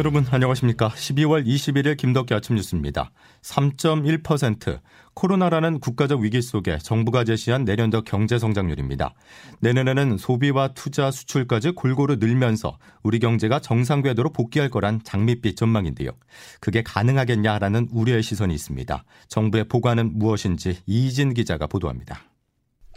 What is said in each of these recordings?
여러분 안녕하십니까? 12월 21일 김덕기 아침 뉴스입니다. 3.1% 코로나라는 국가적 위기 속에 정부가 제시한 내년도 경제 성장률입니다. 내년에는 소비와 투자, 수출까지 골고루 늘면서 우리 경제가 정상 궤도로 복귀할 거란 장밋빛 전망인데요. 그게 가능하겠냐라는 우려의 시선이 있습니다. 정부의 보관은 무엇인지 이진 기자가 보도합니다.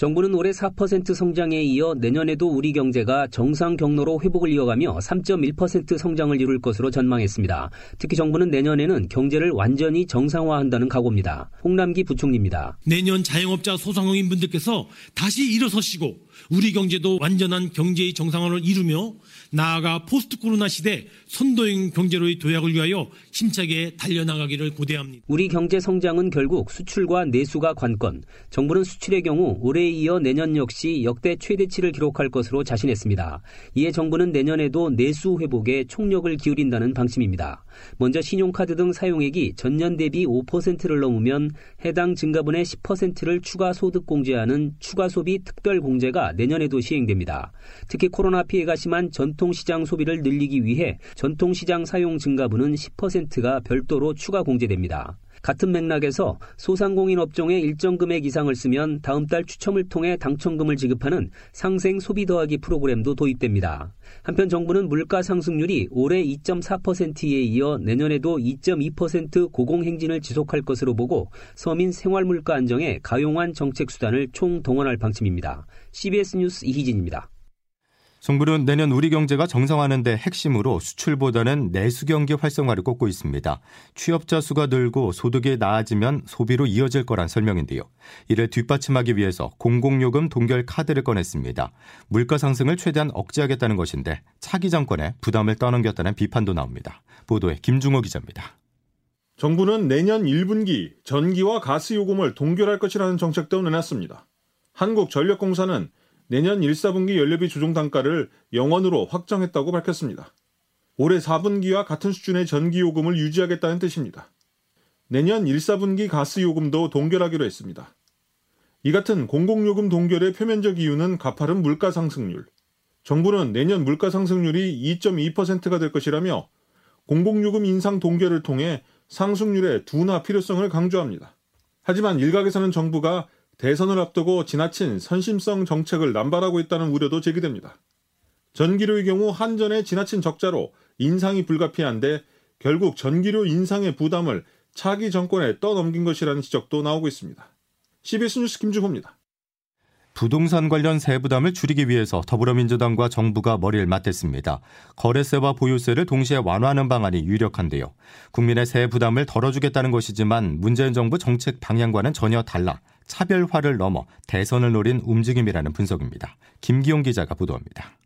정부는 올해 4% 성장에 이어 내년에도 우리 경제가 정상 경로로 회복을 이어가며 3.1% 성장을 이룰 것으로 전망했습니다. 특히 정부는 내년에는 경제를 완전히 정상화한다는 각오입니다. 홍남기 부총리입니다. 내년 자영업자 소상공인분들께서 다시 일어서시고 우리 경제도 완전한 경제의 정상화를 이루며 나아가 포스트 코로나 시대 선도형 경제로의 도약을 위하여 힘차게 달려나가기를 고대합니다. 우리 경제 성장은 결국 수출과 내수가 관건. 정부는 수출의 경우 올해에 이어 내년 역시 역대 최대치를 기록할 것으로 자신했습니다. 이에 정부는 내년에도 내수 회복에 총력을 기울인다는 방침입니다. 먼저 신용카드 등 사용액이 전년 대비 5%를 넘으면 해당 증가분의 10%를 추가 소득 공제하는 추가 소비 특별 공제가 내년에도 시행됩니다. 특히 코로나 피해가 심한 전통시장 소비를 늘리기 위해 전통시장 사용 증가분은 10%가 별도로 추가 공제됩니다. 같은 맥락에서 소상공인 업종에 일정 금액 이상을 쓰면 다음 달 추첨을 통해 당첨금을 지급하는 상생 소비 더하기 프로그램도 도입됩니다. 한편 정부는 물가 상승률이 올해 2.4%에 이어 내년에도 2.2% 고공행진을 지속할 것으로 보고 서민 생활 물가 안정에 가용한 정책 수단을 총 동원할 방침입니다. CBS 뉴스 이희진입니다. 정부는 내년 우리 경제가 정상화하는데 핵심으로 수출보다는 내수 경기 활성화를 꼽고 있습니다. 취업자 수가 늘고 소득이 나아지면 소비로 이어질 거란 설명인데요. 이를 뒷받침하기 위해서 공공요금 동결 카드를 꺼냈습니다. 물가 상승을 최대한 억제하겠다는 것인데 차기 정권에 부담을 떠넘겼다는 비판도 나옵니다. 보도에 김중호 기자입니다. 정부는 내년 1분기 전기와 가스 요금을 동결할 것이라는 정책도 내놨습니다. 한국전력공사는 내년 1, 4분기 연료비 조정 단가를 0원으로 확정했다고 밝혔습니다. 올해 4분기와 같은 수준의 전기요금을 유지하겠다는 뜻입니다. 내년 1, 4분기 가스요금도 동결하기로 했습니다. 이 같은 공공요금 동결의 표면적 이유는 가파른 물가 상승률. 정부는 내년 물가 상승률이 2.2%가 될 것이라며 공공요금 인상 동결을 통해 상승률의 둔화 필요성을 강조합니다. 하지만 일각에서는 정부가 대선을 앞두고 지나친 선심성 정책을 남발하고 있다는 우려도 제기됩니다. 전기료의 경우 한전의 지나친 적자로 인상이 불가피한데 결국 전기료 인상의 부담을 차기 정권에 떠넘긴 것이라는 지적도 나오고 있습니다. CBS 뉴스 김주호입니다. 부동산 관련 세부담을 줄이기 위해서 더불어민주당과 정부가 머리를 맞댔습니다. 거래세와 보유세를 동시에 완화하는 방안이 유력한데요. 국민의 세 부담을 덜어주겠다는 것이지만 문재인 정부 정책 방향과는 전혀 달라 차별화를 넘어 대선을 노린 움직임이라는 분석입니다. 김기용 기자가 보도합니다.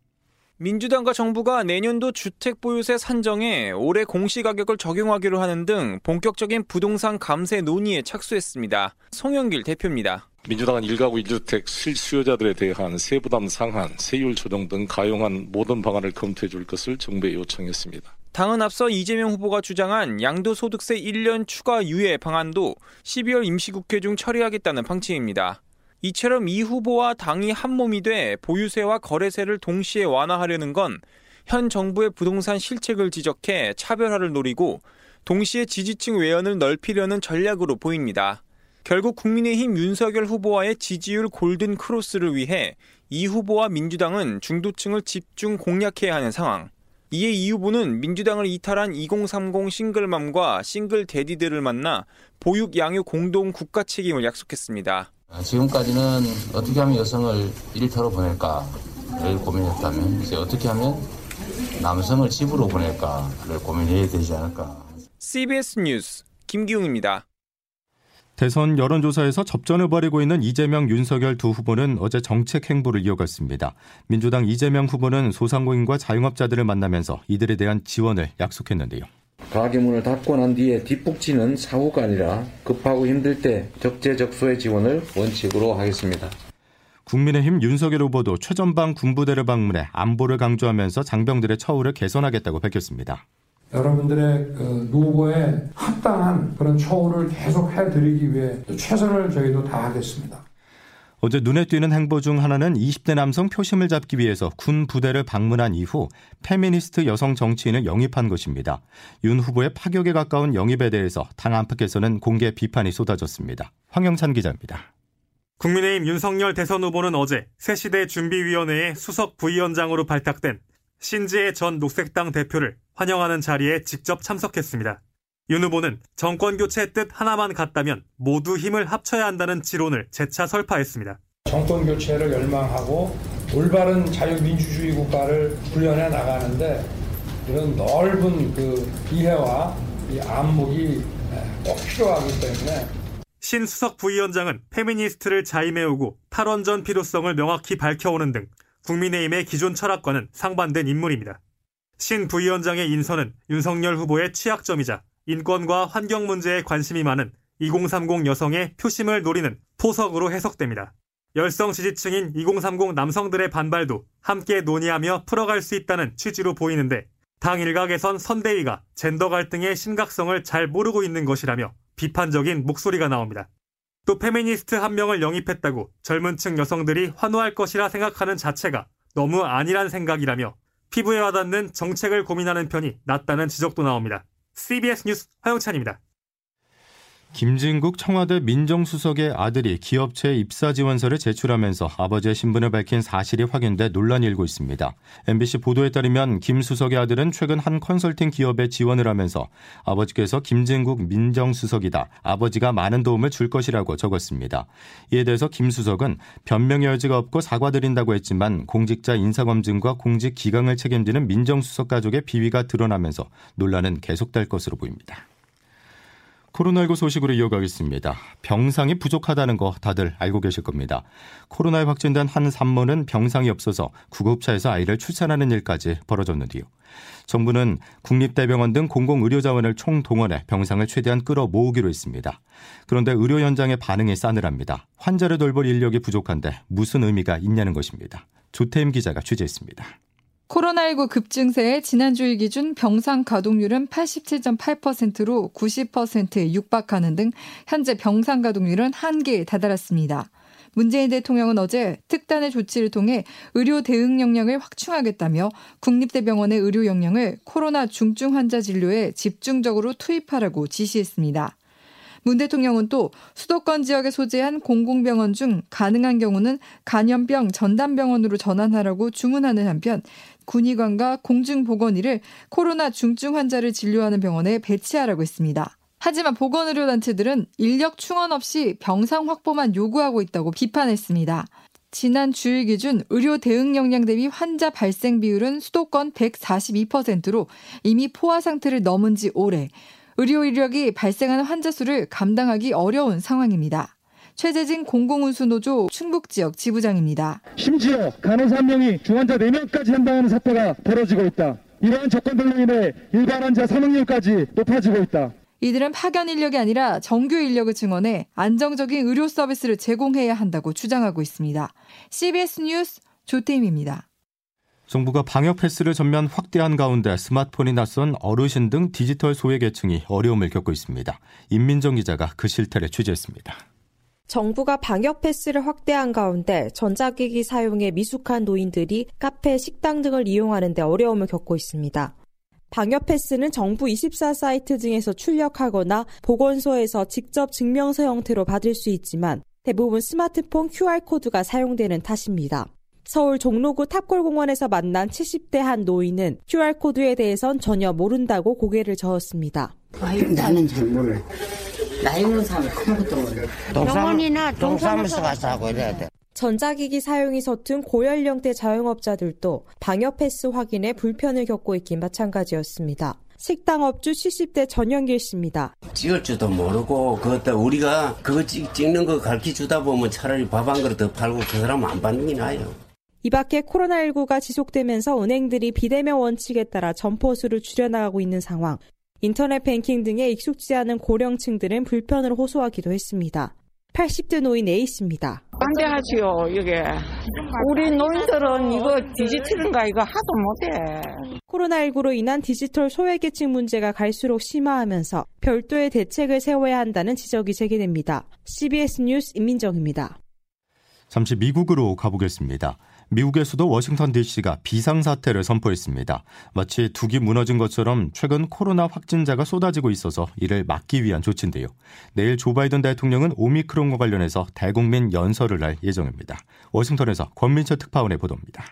민주당과 정부가 내년도 주택 보유세 산정에 올해 공시가격을 적용하기로 하는 등 본격적인 부동산 감세 논의에 착수했습니다. 송영길 대표입니다. 민주당은 1가구 1주택 실수요자들에 대한 세부담 상한, 세율 조정 등 가용한 모든 방안을 검토해 줄 것을 정부에 요청했습니다. 당은 앞서 이재명 후보가 주장한 양도소득세 1년 추가 유예 방안도 12월 임시국회 중 처리하겠다는 방침입니다. 이처럼 이 후보와 당이 한 몸이 돼 보유세와 거래세를 동시에 완화하려는 건 현 정부의 부동산 실책을 지적해 차별화를 노리고 동시에 지지층 외연을 넓히려는 전략으로 보입니다. 결국 국민의힘 윤석열 후보와의 지지율 골든 크로스를 위해 이 후보와 민주당은 중도층을 집중 공략해야 하는 상황. 이에 이 후보는 민주당을 이탈한 2030 싱글맘과 싱글 데디들을 만나 보육 양육 공동 국가 책임을 약속했습니다. 지금까지는 어떻게 하면 여성을 일터로 보낼까를 고민했다면 이제 어떻게 하면 남성을 집으로 보낼까를 고민해야 되지 않을까. CBS 뉴스 김기웅입니다. 대선 여론조사에서 접전을 벌이고 있는 이재명, 윤석열 두 후보는 어제 정책 행보를 이어갔습니다. 민주당 이재명 후보는 소상공인과 자영업자들을 만나면서 이들에 대한 지원을 약속했는데요. 가게 문을 닫고 난 뒤에 뒷북치는 사후가 아니라 급하고 힘들 때 적재적소의 지원을 원칙으로 하겠습니다. 국민의힘 윤석열 후보도 최전방 군부대를 방문해 안보를 강조하면서 장병들의 처우를 개선하겠다고 밝혔습니다. 여러분들의 그 노고에 합당한 그런 처우를 계속 해드리기 위해 최선을 저희도 다하겠습니다. 어제 눈에 띄는 행보 중 하나는 20대 남성 표심을 잡기 위해서 군 부대를 방문한 이후 페미니스트 여성 정치인을 영입한 것입니다. 윤 후보의 파격에 가까운 영입에 대해서 당 안팎에서는 공개 비판이 쏟아졌습니다. 황영찬 기자입니다. 국민의힘 윤석열 대선 후보는 어제 새시대 준비위원회의 수석 부위원장으로 발탁된 신지혜 전 녹색당 대표를 환영하는 자리에 직접 참석했습니다. 윤 후보는 정권 교체 뜻 하나만 같다면 모두 힘을 합쳐야 한다는 지론을 재차 설파했습니다. 정권 교체를 열망하고 올바른 자유민주주의 국가를 구현해 나가는데 이런 넓은 그 이해와 이 안목이 꼭 필요하기 때문에 신 수석 부위원장은 페미니스트를 자임해오고 탈원전 필요성을 명확히 밝혀오는 등 국민의힘의 기존 철학과는 상반된 인물입니다. 신 부위원장의 인선은 윤석열 후보의 취약점이자 인권과 환경 문제에 관심이 많은 2030 여성의 표심을 노리는 포석으로 해석됩니다. 열성 지지층인 2030 남성들의 반발도 함께 논의하며 풀어갈 수 있다는 취지로 보이는데 당 일각에선 선대위가 젠더 갈등의 심각성을 잘 모르고 있는 것이라며 비판적인 목소리가 나옵니다. 또 페미니스트 한 명을 영입했다고 젊은 층 여성들이 환호할 것이라 생각하는 자체가 너무 안이한 생각이라며 피부에 와닿는 정책을 고민하는 편이 낫다는 지적도 나옵니다. CBS 뉴스 황영찬입니다. 김진국 청와대 민정수석의 아들이 기업체 입사 지원서를 제출하면서 아버지의 신분을 밝힌 사실이 확인돼 논란이 일고 있습니다. MBC 보도에 따르면 김 수석의 아들은 최근 한 컨설팅 기업에 지원을 하면서 아버지께서 김진국 민정수석이다. 아버지가 많은 도움을 줄 것이라고 적었습니다. 이에 대해서 김 수석은 변명의 여지가 없고 사과드린다고 했지만 공직자 인사검증과 공직 기강을 책임지는 민정수석 가족의 비위가 드러나면서 논란은 계속될 것으로 보입니다. 코로나19 소식으로 이어가겠습니다. 병상이 부족하다는 거 다들 알고 계실 겁니다. 코로나에 확진된 한 산모는 병상이 없어서 구급차에서 아이를 출산하는 일까지 벌어졌는데요. 정부는 국립대병원 등 공공의료자원을 총동원해 병상을 최대한 끌어 모으기로 했습니다. 그런데 의료 현장의 반응이 싸늘합니다. 환자를 돌볼 인력이 부족한데 무슨 의미가 있냐는 것입니다. 조태임 기자가 취재했습니다. 코로나19 급증세에 지난주일 기준 병상 가동률은 87.8%로 90%에 육박하는 등 현재 병상 가동률은 한계에 다다랐습니다. 문재인 대통령은 어제 특단의 조치를 통해 의료 대응 역량을 확충하겠다며 국립대병원의 의료 역량을 코로나 중증 환자 진료에 집중적으로 투입하라고 지시했습니다. 문 대통령은 또 수도권 지역에 소재한 공공병원 중 가능한 경우는 간염병 전담병원으로 전환하라고 주문하는 한편 군의관과 공중보건의를 코로나 중증 환자를 진료하는 병원에 배치하라고 했습니다. 하지만 보건의료단체들은 인력 충원 없이 병상 확보만 요구하고 있다고 비판했습니다. 지난 주일 기준 의료 대응 역량 대비 환자 발생 비율은 수도권 142%로 이미 포화 상태를 넘은 지 오래, 의료 인력이 발생하는 환자 수를 감당하기 어려운 상황입니다. 최재진 공공운수노조 충북 지역 지부장입니다. 심지어 간호사 한 명이 중환자 4명까지 한다는 사태가 벌어지고 있다. 이러한 조건들로 인해 일반 환자 사망률까지 높아지고 있다. 이들은 파견 인력이 아니라 정규 인력을 증원해 안정적인 의료 서비스를 제공해야 한다고 주장하고 있습니다. CBS 뉴스 조태임입니다. 정부가 방역 패스를 전면 확대한 가운데 스마트폰이 낯선 어르신 등 디지털 소외 계층이 어려움을 겪고 있습니다. 임민정 기자가 그 실태를 취재했습니다. 정부가 방역 패스를 확대한 가운데 전자기기 사용에 미숙한 노인들이 카페, 식당 등을 이용하는 데 어려움을 겪고 있습니다. 방역 패스는 정부 24 사이트 등에서 출력하거나 보건소에서 직접 증명서 형태로 받을 수 있지만 대부분 스마트폰 QR코드가 사용되는 탓입니다. 서울 종로구 탑골공원에서 만난 70대 한 노인은 QR코드에 대해선 전혀 모른다고 고개를 저었습니다. 아유, 나는 잘 몰라. 나이 먹는 사람은 아무것도 몰라. 병원이나 동사무소 가서 하고 이래야 돼. 전자기기 사용이 서툰 고연령대 자영업자들도 방역 패스 확인에 불편을 겪고 있긴 마찬가지였습니다. 식당 업주 70대 전영길 씨입니다. 찍을 줄도 모르고 그것도 우리가 그거 찍, 찍는 거 가르쳐 주다 보면 차라리 밥 한 그릇 더 팔고 그 사람 안 받는 게 나아요. 이 밖에 코로나19가 지속되면서 은행들이 비대면 원칙에 따라 점포수를 줄여나가고 있는 상황, 인터넷 뱅킹 등에 익숙지 않은 고령층들은 불편을 호소하기도 했습니다. 80대 노인 A씨입니다. 반대하지요, 이게. 우리 노인들은 이거 디지털인가 이거 하도 못해. 코로나19로 인한 디지털 소외계층 문제가 갈수록 심화하면서 별도의 대책을 세워야 한다는 지적이 제기됩니다. CBS 뉴스 임민정입니다. 잠시 미국으로 가보겠습니다. 미국의 수도 워싱턴 DC가 비상사태를 선포했습니다. 마치 둑이 무너진 것처럼 최근 코로나 확진자가 쏟아지고 있어서 이를 막기 위한 조치인데요. 내일 조 바이든 대통령은 오미크론과 관련해서 대국민 연설을 할 예정입니다. 워싱턴에서 권민철 특파원의 보도입니다.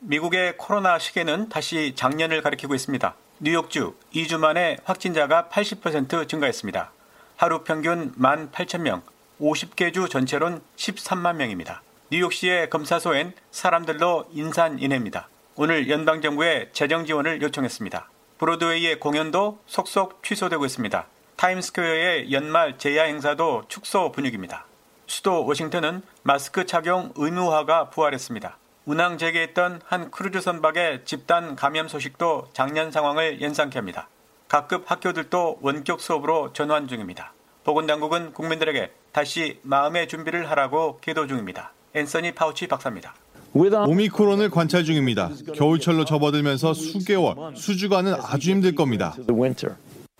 미국의 코로나 시계는 다시 작년을 가리키고 있습니다. 뉴욕주 2주 만에 확진자가 80% 증가했습니다. 하루 평균 1만 8천 명, 50개 주 전체론 13만 명입니다. 뉴욕시의 검사소엔 사람들로 인산인해입니다. 오늘 연방정부에 재정 지원을 요청했습니다. 브로드웨이의 공연도 속속 취소되고 있습니다. 타임스퀘어의 연말 제야 행사도 축소 분위기입니다. 수도 워싱턴은 마스크 착용 의무화가 부활했습니다. 운항 재개했던 한 크루즈 선박의 집단 감염 소식도 작년 상황을 연상케 합니다. 각급 학교들도 원격 수업으로 전환 중입니다. 보건당국은 국민들에게 다시 마음의 준비를 하라고 기도 중입니다. 앤서니 파우치 박사입니다. 오미크론을 관찰 중입니다. 겨울철로 접어들면서 수개월, 수주간은 아주 힘들 겁니다.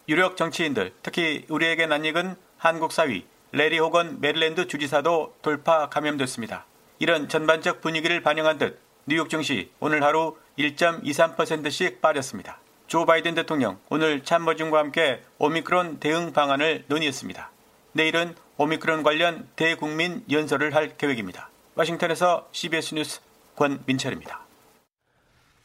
유력 정치인들, 특히 우리에게 낯익은 한국 사위, 래리 호건 메릴랜드 주지사도 돌파 감염됐습니다. 이런 전반적 분위기를 반영한 듯 뉴욕 증시 오늘 하루 1.23%씩 빠졌습니다. 조 바이든 대통령 오늘 참모진과 함께 오미크론 대응 방안을 논의했습니다. 내일은 오미크론 관련 대국민 연설을 할 계획입니다. 워싱턴에서 CBS 뉴스 권민철입니다.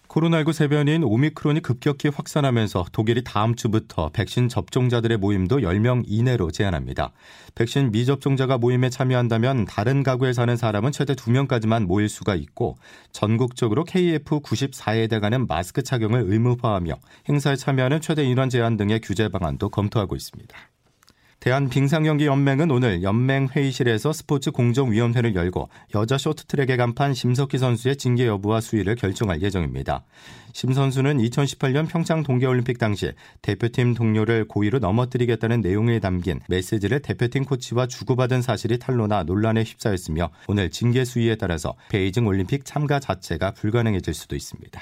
코로나19 세변인 오미크론이 급격히 확산하면서 독일이 다음 주부터 백신 접종자들의 모임도 10명 이내로 제한합니다. 백신 미접종자가 모임에 참여한다면 다른 가구에 사는 사람은 최대 2명까지만 모일 수가 있고 전국적으로 KF94에 해당하는 마스크 착용을 의무화하며 행사에 참여하는 최대 인원 제한 등의 규제 방안도 검토하고 있습니다. 대한빙상경기연맹은 오늘 연맹 회의실에서 스포츠 공정위원회를 열고 여자 쇼트트랙의 간판 심석희 선수의 징계 여부와 수위를 결정할 예정입니다. 심 선수는 2018년 평창 동계올림픽 당시 대표팀 동료를 고의로 넘어뜨리겠다는 내용을 담긴 메시지를 대표팀 코치와 주고받은 사실이 탄로나 논란에 휩싸였으며 오늘 징계 수위에 따라서 베이징 올림픽 참가 자체가 불가능해질 수도 있습니다.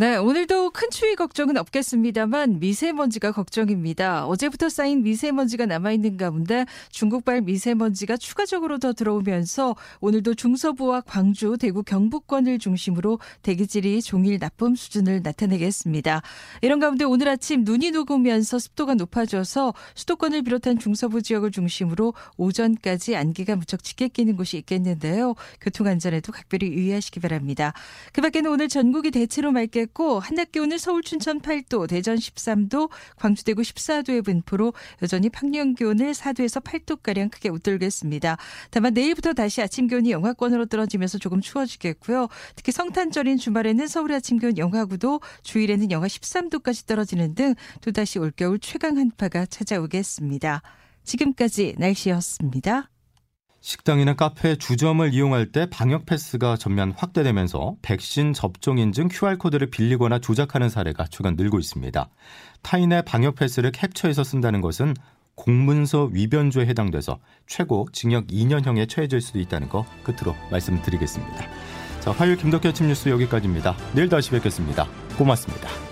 네, 오늘도 큰 추위 걱정은 없겠습니다만 미세먼지가 걱정입니다. 어제부터 쌓인 미세먼지가 남아있는 가운데 중국발 미세먼지가 추가적으로 더 들어오면서 오늘도 중서부와 광주, 대구, 경북권을 중심으로 대기질이 종일 나쁨 수준을 나타내겠습니다. 이런 가운데 오늘 아침 눈이 녹으면서 습도가 높아져서 수도권을 비롯한 중서부 지역을 중심으로 오전까지 안개가 무척 짙게 끼는 곳이 있겠는데요. 교통안전에도 각별히 유의하시기 바랍니다. 그 밖에는 오늘 전국이 대체로 맑게 있고 한낮 기온은 서울 춘천 8도, 대전 13도, 광주 대구 14도의 분포로 여전히 평년 기온을 4도에서 8도 가량 크게 웃돌겠습니다. 다만 내일부터 다시 아침 기온이 영하권으로 떨어지면서 조금 추워지겠고요. 특히 성탄절인 주말에는 서울 아침 기온 영하 9도, 주일에는 영하 13도까지 떨어지는 등 또다시 올겨울 최강 한파가 찾아오겠습니다. 지금까지 날씨였습니다. 식당이나 카페, 주점을 이용할 때 방역 패스가 전면 확대되면서 백신 접종 인증 QR코드를 빌리거나 조작하는 사례가 최근 늘고 있습니다. 타인의 방역 패스를 캡처해서 쓴다는 것은 공문서 위변조에 해당돼서 최고 징역 2년형에 처해질 수도 있다는 거 끝으로 말씀드리겠습니다. 자, 화요일 김덕현 아침 뉴스 여기까지입니다. 내일 다시 뵙겠습니다. 고맙습니다.